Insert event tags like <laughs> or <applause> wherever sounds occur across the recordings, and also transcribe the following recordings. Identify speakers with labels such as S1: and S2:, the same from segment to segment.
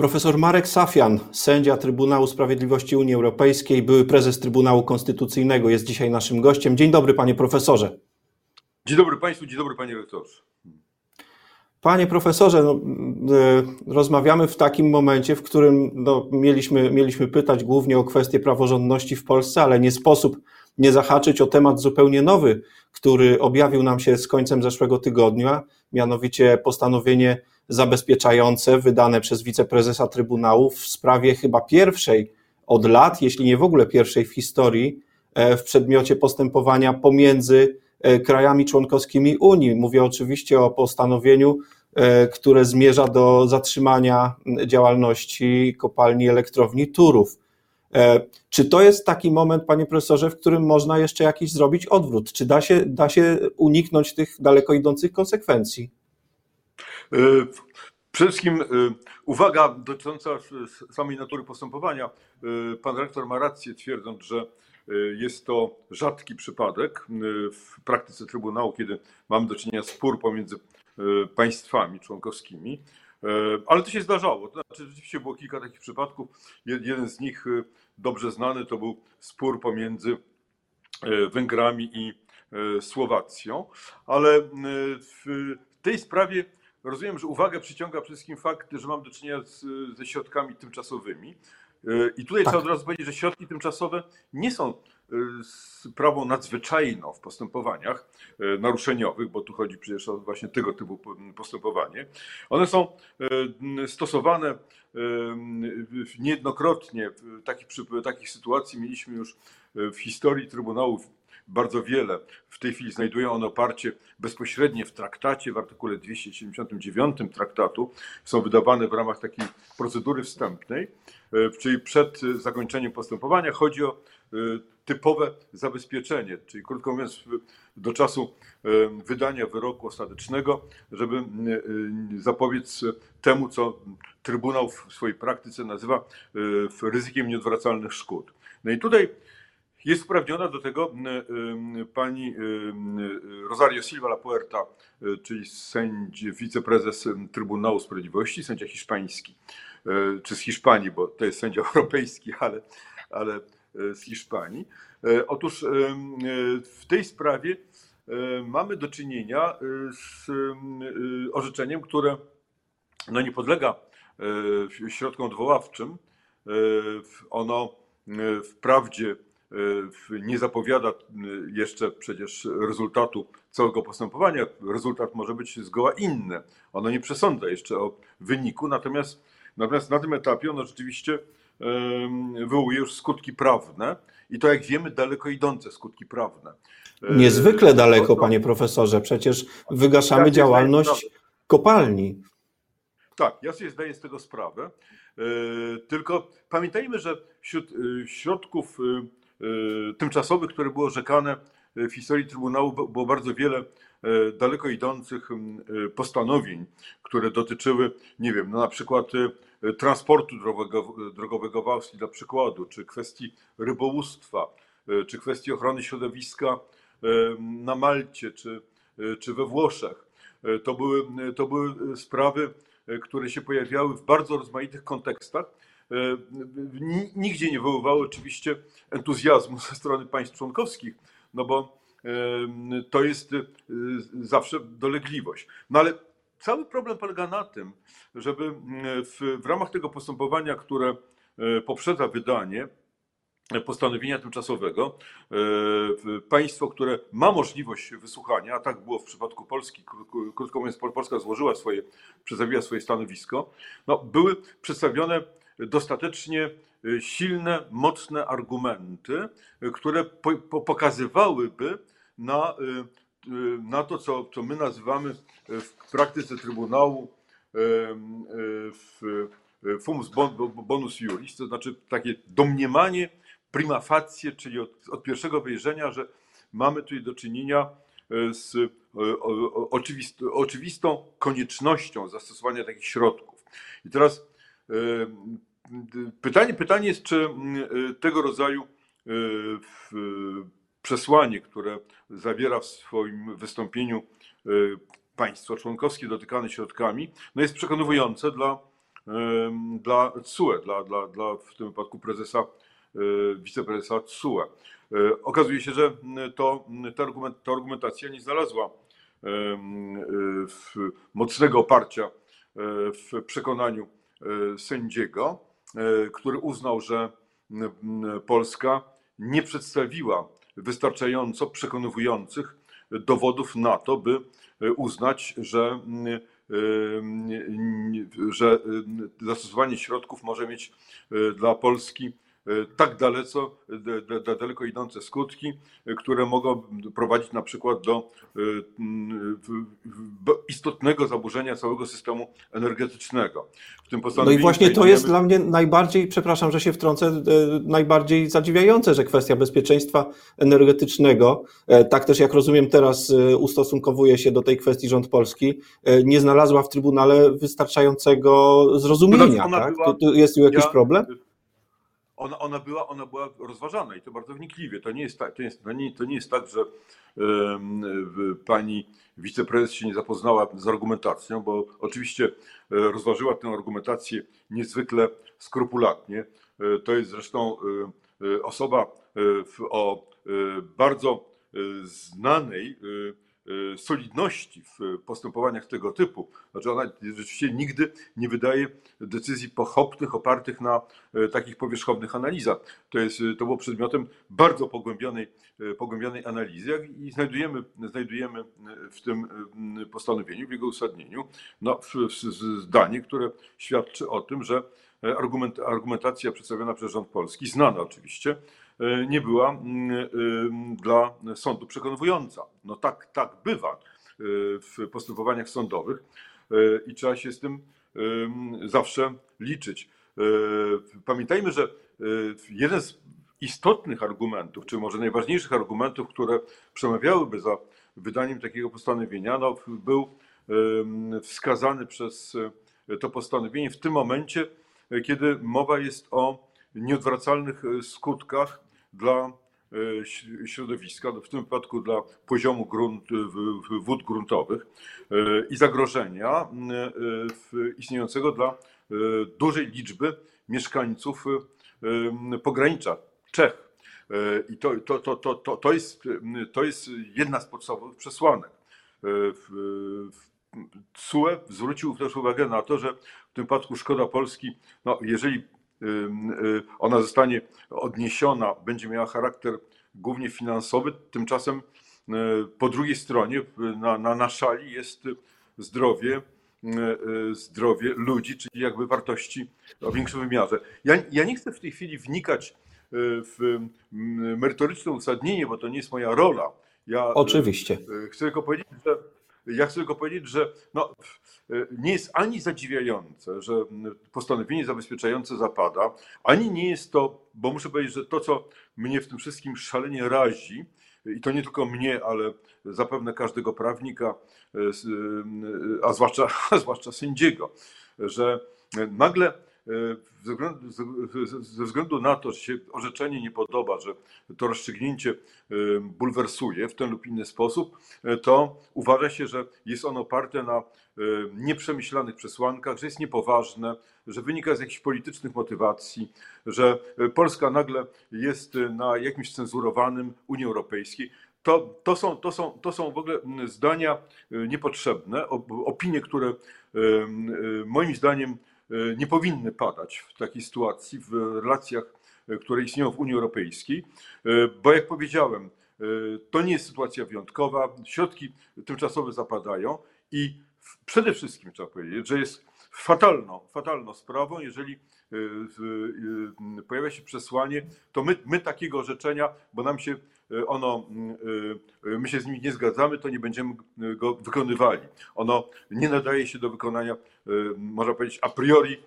S1: Profesor Marek Safian, sędzia Trybunału Sprawiedliwości Unii Europejskiej, były prezes Trybunału Konstytucyjnego, jest dzisiaj naszym gościem. Dzień dobry, panie profesorze.
S2: Dzień dobry państwu, dzień dobry panie rektorze.
S1: Panie profesorze, no, y, rozmawiamy w takim momencie, w którym no, mieliśmy, mieliśmy pytać głównie o kwestie praworządności w Polsce, ale nie sposób nie zahaczyć o temat zupełnie nowy, który objawił nam się z końcem zeszłego tygodnia, mianowicie postanowienie zabezpieczające wydane przez wiceprezesa Trybunału w sprawie chyba pierwszej od lat, jeśli nie w ogóle pierwszej w historii, e, w przedmiocie postępowania pomiędzy e, krajami członkowskimi Unii. Mówię oczywiście o postanowieniu, e, które zmierza do zatrzymania działalności kopalni elektrowni Turów. Czy to jest taki moment, panie profesorze, w którym można jeszcze jakiś zrobić odwrót? Czy da się, da się uniknąć tych daleko idących konsekwencji?
S2: Przede wszystkim e, uwaga dotycząca samej natury postępowania. E, pan rektor ma rację twierdząc, że jest to rzadki przypadek w praktyce Trybunału, kiedy mamy do czynienia z spór pomiędzy państwami członkowskimi. Ale to się zdarzało. To znaczy, rzeczywiście było kilka takich przypadków. Jeden z nich dobrze znany to był spór pomiędzy Węgrami i Słowacją. Ale w tej sprawie Rozumiem, że uwagę przyciąga przede wszystkim fakt, że mam do czynienia z, ze środkami tymczasowymi. E, I tutaj tak. trzeba od razu powiedzieć, że środki tymczasowe nie są e, sprawą nadzwyczajną w postępowaniach e, naruszeniowych, bo tu chodzi przecież o właśnie tego typu postępowanie. One są stosowane niejednokrotnie. Takich, takich sytuacji mieliśmy już w historii Trybunałów bardzo wiele. W tej chwili znajdują one oparcie bezpośrednie w traktacie, w artykule 279 traktatu. Są wydawane w ramach takiej procedury wstępnej, e, czyli przed zakończeniem postępowania. Chodzi o e, typowe zabezpieczenie, czyli krótko mówiąc, do czasu e, wydania wyroku ostatecznego, żeby zapobiec temu, co Trybunał w swojej praktyce nazywa ryzykiem nieodwracalnych szkód. No i tutaj jest uprawniona do tego pani Rosario Silva La Puerta, y, czyli sędzi, wiceprezes Trybunału Sprawiedliwości, sędzia hiszpański, y, czy z Hiszpanii, bo to jest sędzia <laughs> europejski, ale, ale y, z Hiszpanii. Otóż w tej sprawie mamy do czynienia z orzeczeniem, które no nie podlega środkom odwoławczym. Ono wprawdzie nie zapowiada jeszcze przecież rezultatu całego postępowania. Rezultat może być zgoła inny. Ono nie przesądza jeszcze o wyniku, natomiast, natomiast na tym etapie ono rzeczywiście wywołuje już skutki prawne i to jak wiemy daleko idące skutki prawne.
S1: Niezwykle daleko, panie profesorze. Przecież wygaszamy tak, działalność kopalni.
S2: Tak, ja sobie zdaję z tego sprawę. Tylko pamiętajmy, że wśród środków Y, tymczasowych, które było orzekane y, w historii Trybunału, było bardzo wiele y, daleko idących postanowień, które dotyczyły, nie wiem, no na przykład transportu drogowego, drogowego w Austrii dla przykładu, czy kwestii rybołówstwa, czy kwestii ochrony środowiska na Malcie, czy, czy we Włoszech. To były, to były sprawy, które się pojawiały w bardzo rozmaitych kontekstach nigdzie nie wywoływały oczywiście entuzjazmu ze strony państw członkowskich, no bo e, to jest e, zawsze dolegliwość. No ale cały problem polega na tym, żeby w, w ramach tego postępowania, które poprzedza wydanie postanowienia tymczasowego, państwo, które ma możliwość wysłuchania, a tak było w przypadku Polski, krótko mówiąc, Polska złożyła swoje, przedstawiła swoje stanowisko, no, były przedstawione dostatecznie y, silne, mocne argumenty, y, które pokazywałyby na, y, na to, co, co my nazywamy w praktyce Trybunału fumus bonus juris, to znaczy takie domniemanie prima facie, czyli od, od pierwszego wejrzenia, że mamy tutaj do czynienia z oczywistą koniecznością zastosowania takich środków. I teraz Pytanie, pytanie jest, czy y, tego rodzaju y, przesłanie, które zawiera w swoim wystąpieniu y, państwo członkowskie dotykane środkami, no jest przekonujące dla dla CUE, dla, dla, dla w tym wypadku prezesa, wiceprezesa CUE. Okazuje się, że to, ta, argument, ta argumentacja nie znalazła mocnego oparcia w przekonaniu sędziego, który uznał, że Polska nie przedstawiła wystarczająco przekonujących dowodów na to, by uznać, że, że zastosowanie środków może mieć dla Polski E, tak daleko, daleko idące skutki, e, które mogą prowadzić na przykład do e, istotnego zaburzenia całego systemu energetycznego.
S1: no i właśnie to jest dla mnie najbardziej, przepraszam, że się wtrącę, najbardziej zadziwiające, że kwestia bezpieczeństwa energetycznego, tak też jak rozumiem teraz ustosunkowuje się do tej kwestii rząd polski, nie znalazła w Trybunale wystarczającego zrozumienia. Tak? Była, jest tu jakiś ja, problem?
S2: Ona, ona, była, ona była rozważana i to bardzo wnikliwie. To nie jest tak, to, jest, to, nie, to nie jest tak że pani wiceprezes się nie zapoznała z argumentacją, bo oczywiście e, rozważyła tę argumentację niezwykle skrupulatnie. E, to jest zresztą e, osoba o bardzo znanej solidności w postępowaniach tego typu. Znaczy ona rzeczywiście nigdy nie wydaje decyzji pochopnych, opartych na y, takich powierzchownych analizach. To, jest, y, to było przedmiotem bardzo pogłębionej, pogłębionej analizy i znajdujemy, znajdujemy w tym postanowieniu, w jego uzasadnieniu, no, zdanie, które świadczy o tym, że argument, argumentacja przedstawiona przez rząd polski, znana oczywiście, nie była mm, e, dla sądu przekonująca. No tak, tak bywa e, w postępowaniach sądowych i trzeba się z tym zawsze liczyć. Pamiętajmy, że jeden z istotnych argumentów, czy może najważniejszych argumentów, które przemawiałyby za wydaniem takiego postanowienia, no, był wskazany przez to postanowienie w tym momencie, kiedy mowa jest o nieodwracalnych skutkach dla e, środowiska, w tym wypadku dla poziomu grunt, wód gruntowych e, i zagrożenia e, istniejącego dla dużej liczby mieszkańców pogranicza Czech. I to, to, to, to, to, to, jest, to jest jedna z podstawowych przesłanek. CUE zwrócił też uwagę na to, że w tym wypadku szkoda Polski, no jeżeli ona zostanie odniesiona, będzie miała charakter głównie finansowy. Tymczasem y, po drugiej stronie na, na, na szali jest zdrowie, y, zdrowie ludzi, czyli jakby wartości o większym wymiarze. Ja, ja nie chcę w tej chwili wnikać w merytoryczne uzasadnienie, bo to nie jest moja rola. Ja
S1: Oczywiście.
S2: Chcę tylko powiedzieć, że ja chcę tylko powiedzieć, że no, nie jest ani zadziwiające, że postanowienie zabezpieczające zapada, ani nie jest to, bo muszę powiedzieć, że to, co mnie w tym wszystkim szalenie razi, i to nie tylko mnie, ale zapewne każdego prawnika, a zwłaszcza, <laughs> a zwłaszcza sędziego, że nagle ze względu, na to, że się orzeczenie nie podoba, że to rozstrzygnięcie bulwersuje w ten lub inny sposób, to uważa się, że jest ono oparte na nieprzemyślanych przesłankach, że jest niepoważne, że wynika z jakichś politycznych motywacji, że Polska nagle jest na jakimś cenzurowanym Unii Europejskiej. To, to, są, to, są, to są w ogóle zdania niepotrzebne, opinie, które moim zdaniem E, nie powinny padać w takiej sytuacji, w relacjach, e, które istnieją w Unii Europejskiej, e, bo jak powiedziałem, to nie jest sytuacja wyjątkowa, środki tymczasowe zapadają i przede wszystkim trzeba powiedzieć, że jest fatalną, fatalną sprawą, jeżeli pojawia się przesłanie, to my, my takiego orzeczenia, bo nam się ono, my się z nimi nie zgadzamy, to nie będziemy go wykonywali. Ono nie nadaje się do wykonania, można powiedzieć, a priori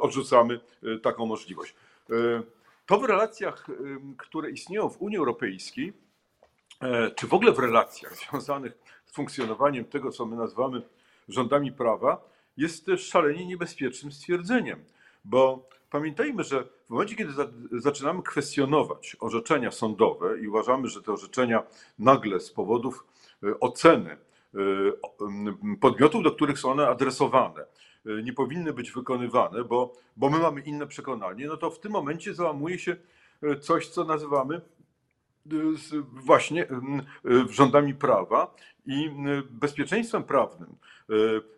S2: odrzucamy taką możliwość. To w relacjach, które istnieją w Unii Europejskiej, czy w ogóle w relacjach związanych z funkcjonowaniem tego, co my nazywamy rządami prawa, jest też szalenie niebezpiecznym stwierdzeniem, bo pamiętajmy, że w momencie, kiedy za, zaczynamy kwestionować orzeczenia sądowe i uważamy, że te orzeczenia nagle z powodów e, oceny e, podmiotów, do których są one adresowane, nie powinny być wykonywane, bo, bo my mamy inne przekonanie, no to w tym momencie załamuje się coś, co nazywamy właśnie rządami prawa i bezpieczeństwem prawnym.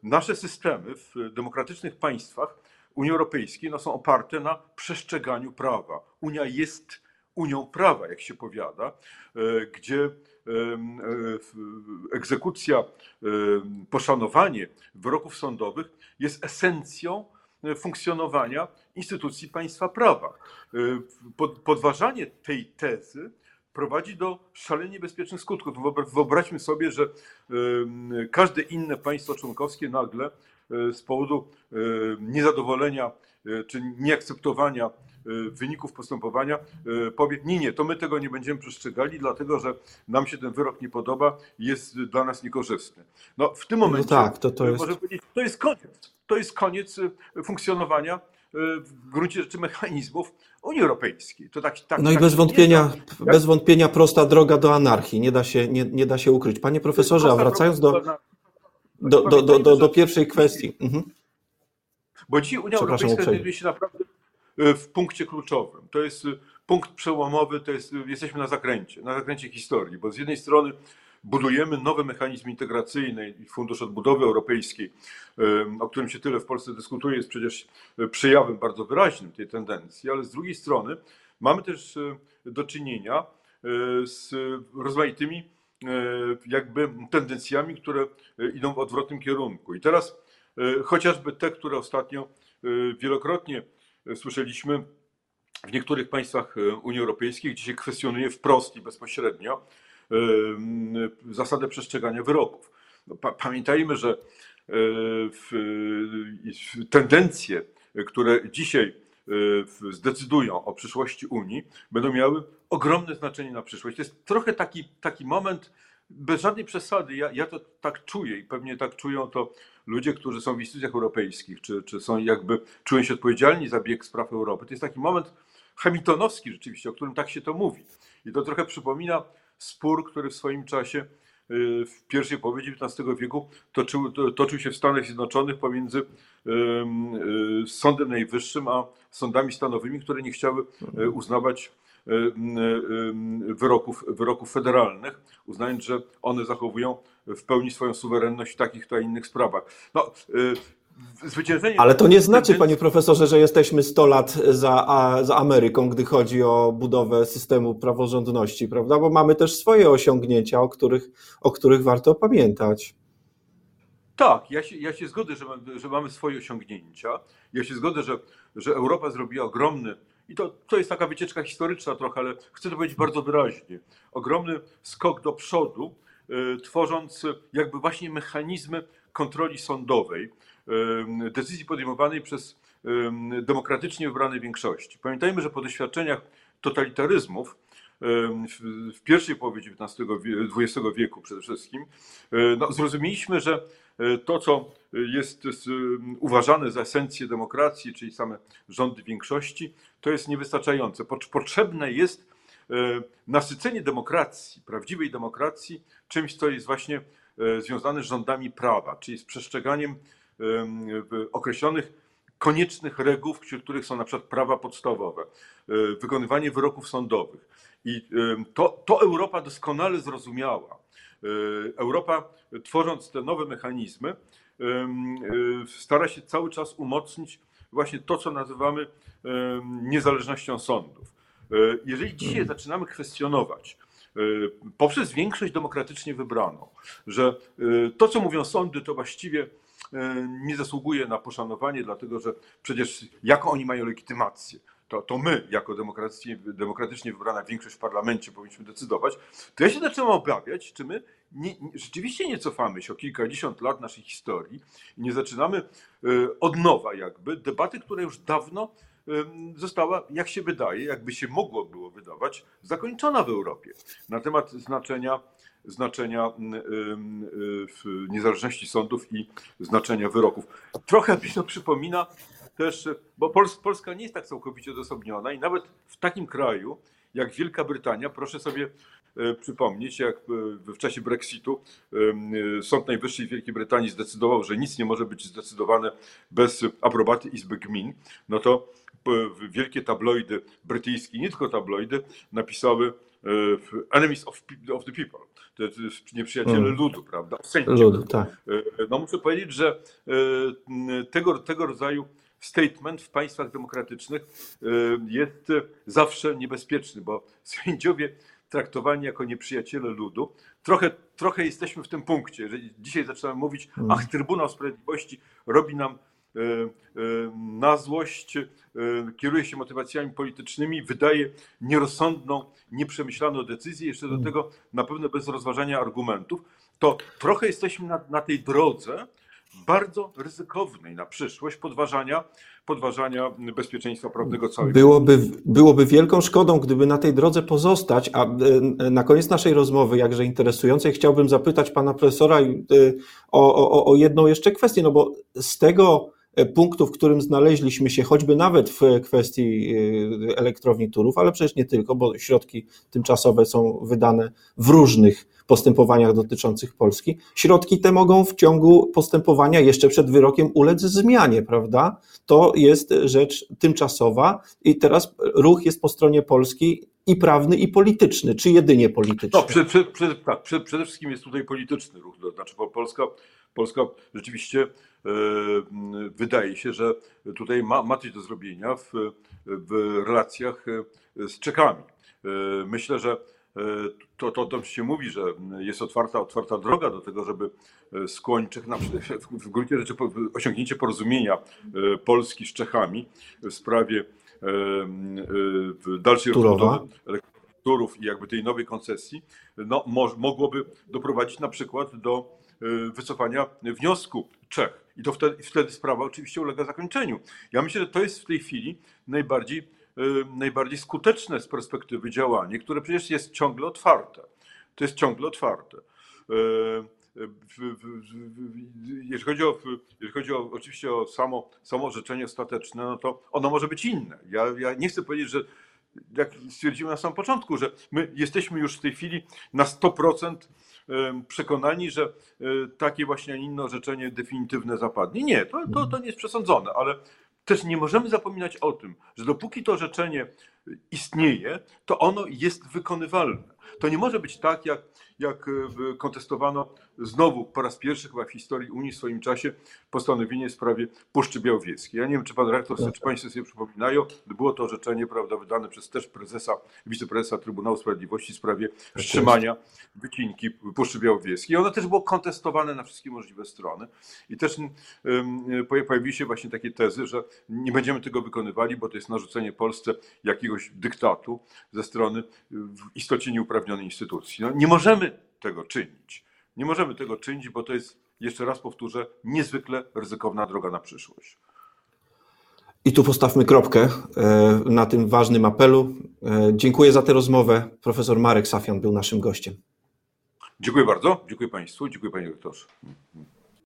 S2: Nasze systemy w demokratycznych państwach Unii Europejskiej no, są oparte na przestrzeganiu prawa. Unia jest Unią prawa, jak się powiada, gdzie egzekucja, poszanowanie wyroków sądowych jest esencją funkcjonowania instytucji państwa prawa. Podważanie tej tezy prowadzi do szalenie niebezpiecznych skutków. Wyobraźmy sobie, że każde inne państwo członkowskie nagle z powodu niezadowolenia czy nieakceptowania wyników postępowania powie, nie, nie, to my tego nie będziemy przestrzegali, dlatego że nam się ten wyrok nie podoba i jest dla nas niekorzystny. No w tym no momencie no tak, to, to jest... powiedzieć, to jest koniec. To jest koniec funkcjonowania w gruncie rzeczy mechanizmów Unii Europejskiej. To tak, tak,
S1: no i tak bez wątpienia, bez wątpienia prosta droga do anarchii, nie da się, nie, nie da się ukryć. Panie profesorze, a wracając do, do, do, do, do, do pierwszej kwestii. Mhm.
S2: Bo dzisiaj Unia Europejska znajduje się naprawdę w punkcie kluczowym. To jest e, punkt przełomowy, to jest, jesteśmy na zakręcie, na zakręcie historii, bo z jednej strony budujemy nowy mechanizm integracyjny i Fundusz Odbudowy Europejskiej, o którym się tyle w Polsce dyskutuje, jest przecież przejawem bardzo wyraźnym tej tendencji, ale z drugiej strony mamy też do czynienia z rozmaitymi jakby tendencjami, które idą w odwrotnym kierunku. I teraz chociażby te, które ostatnio wielokrotnie słyszeliśmy w niektórych państwach Unii Europejskiej, gdzie się kwestionuje wprost i bezpośrednio zasadę przestrzegania wyroków. No, pamiętajmy, że e, tendencje, które dzisiaj e, zdecydują o przyszłości Unii, będą miały ogromne znaczenie na przyszłość. To jest trochę taki, taki moment, bez żadnej przesady, ja, ja to tak czuję i pewnie tak czują to ludzie, którzy są w instytucjach europejskich, czy, czy są jakby, czują się odpowiedzialni za bieg spraw Europy. To jest taki moment hamiltonowski rzeczywiście, o którym tak się to mówi. I to trochę przypomina spór, który w swoim czasie y, w pierwszej połowie XIX wieku toczył, toczył się w Stanach Zjednoczonych pomiędzy y, y, Sądem Najwyższym a sądami stanowymi, które nie chciały uznawać wyroków, wyroków federalnych, uznając, że one zachowują w pełni swoją suwerenność w takich to innych sprawach. No,
S1: zwyciężenie. Ale to nie znaczy, panie profesorze, że jesteśmy 100 lat za, za Ameryką, gdy chodzi o budowę systemu praworządności, prawda? Bo mamy też swoje osiągnięcia, o których, o których warto pamiętać.
S2: Tak, ja się, ja się zgodzę, że, że mamy swoje osiągnięcia. Ja się zgodzę, że, że Europa zrobiła ogromny, i to, to jest taka wycieczka historyczna trochę, ale chcę to powiedzieć bardzo wyraźnie, ogromny skok do przodu, y, tworząc jakby właśnie mechanizmy kontroli sądowej, decyzji podejmowanej przez demokratycznie wybrane większości. Pamiętajmy, że po doświadczeniach totalitaryzmów w pierwszej połowie XIX XX wieku przede wszystkim, e, no, zrozumieliśmy, że e, to, co jest uważane za esencję demokracji, czyli same rządy większości, to jest niewystarczające. Potrzebne jest e, nasycenie demokracji, prawdziwej demokracji, czymś, co jest właśnie związane z rządami prawa, czyli z przestrzeganiem określonych koniecznych reguł, wśród których są na przykład prawa podstawowe, e, wykonywanie wyroków sądowych. I to, to Europa doskonale zrozumiała. E, Europa, tworząc te nowe mechanizmy, e, stara się cały czas umocnić właśnie to, co nazywamy niezależnością sądów. Jeżeli dzisiaj zaczynamy kwestionować poprzez większość demokratycznie wybraną, że to, co mówią sądy, to właściwie E, nie zasługuje na poszanowanie, dlatego że przecież jaką oni mają legitymację? To, to my, jako demokratycznie, demokratycznie wybrana większość w parlamencie, powinniśmy decydować. To ja się zaczynam obawiać, czy my nie, rzeczywiście nie cofamy się o kilkadziesiąt lat naszej historii i nie zaczynamy e, od nowa, jakby debaty, która już dawno została, jak się wydaje, jakby się mogło było wydawać, zakończona w Europie na temat znaczenia znaczenia niezależności sądów i znaczenia wyroków. Trochę mi to przypomina też, bo Polska nie jest tak całkowicie odosobniona i nawet w takim kraju jak Wielka Brytania, proszę sobie e, przypomnieć, jak w czasie Brexitu Sąd Najwyższy Wielkiej Brytanii zdecydował, że nic nie może być zdecydowane bez aprobaty Izby Gmin, no to wielkie tabloidy brytyjskie, nie tylko tabloidy, napisały enemies of, of the people, to jest nieprzyjaciele mm. ludu, prawda?
S1: Ludu, tak.
S2: No muszę powiedzieć, że tego, tego rodzaju statement w państwach demokratycznych y, jest zawsze niebezpieczny, bo <laughs> sędziowie traktowani jako nieprzyjaciele ludu, trochę, trochę jesteśmy w tym punkcie. Jeżeli dzisiaj zaczynamy mówić, mm. ach, Trybunał Sprawiedliwości robi nam y, y, na złość, kieruje się motywacjami politycznymi, wydaje nierozsądną, nieprzemyślaną decyzję, jeszcze do mm. tego na pewno bez rozważania argumentów, to trochę jesteśmy na, na tej drodze, bardzo ryzykownej na przyszłość podważania, podważania bezpieczeństwa prawnego całego.
S1: Byłoby, byłoby wielką szkodą, gdyby na tej drodze pozostać, a e, na koniec naszej rozmowy, jakże interesującej, chciałbym zapytać pana profesora e, o, o, o jedną jeszcze kwestię, no bo z tego punktu, w którym znaleźliśmy się, choćby nawet w kwestii elektrowni Turów, ale przecież nie tylko, bo środki tymczasowe są wydane w różnych postępowaniach dotyczących Polski. Środki te mogą w ciągu postępowania jeszcze przed wyrokiem ulec zmianie, prawda? To jest rzecz tymczasowa i teraz ruch jest po stronie Polski i prawny, i polityczny, czy jedynie polityczny?
S2: No, tak, przed, przede wszystkim jest tutaj polityczny ruch, to znaczy Polska, Polska rzeczywiście e, wydaje się, że tutaj ma, ma coś do zrobienia w, w relacjach e, z Czechami. E, myślę, że E, to, to, to się mówi, że jest otwarta, otwarta droga do tego, żeby e, skłonić Czech na, w gruncie rzeczy osiągnięcie porozumienia e, Polski z Czechami w sprawie dalszej rozbudowy elektorów i jakby tej nowej koncesji, no, mogłoby doprowadzić na przykład do wycofania wniosku Czech. I to wtedy, wtedy sprawa oczywiście ulega zakończeniu. Ja myślę, że to jest w tej chwili najbardziej Y, najbardziej skuteczne z perspektywy działanie, które przecież jest ciągle otwarte. To jest ciągle otwarte. Y, y, jeżeli chodzi o, jeżeli chodzi o oczywiście o samo, samo orzeczenie ostateczne, no to ono może być inne. Ja, ja nie chcę powiedzieć, że jak stwierdziłem na samym początku, że my jesteśmy już w tej chwili na 100% przekonani, że takie właśnie, a inne orzeczenie definitywne zapadnie. Nie, to, to, to nie jest przesądzone, ale też nie możemy zapominać o tym, że dopóki to orzeczenie istnieje, to ono jest wykonywalne. To nie może być tak, jak, jak e, kontestowano znowu po raz pierwszy chyba w historii Unii w swoim czasie postanowienie w sprawie Puszczy Białowieskiej. Ja nie wiem, czy pan rektor, czy państwo sobie przypominają, było to orzeczenie prawda, wydane przez też prezesa, wiceprezesa Trybunału Sprawiedliwości w sprawie wstrzymania wycinki Puszczy Białowieskiej. Ono też było kontestowane na wszystkie możliwe strony i też um, pojawiły się właśnie takie tezy, że nie będziemy tego wykonywali, bo to jest narzucenie Polsce jakiegoś dyktatu ze strony w istocie nieuprawnionej instytucji. No, nie możemy tego czynić. Nie możemy tego czynić, bo to jest, jeszcze raz powtórzę, niezwykle ryzykowna droga na przyszłość.
S1: I tu postawmy kropkę e, na tym ważnym apelu. E, dziękuję za tę rozmowę. Profesor Marek Safian był naszym gościem.
S2: Dziękuję bardzo. Dziękuję Państwu. Dziękuję Panie Doktorze.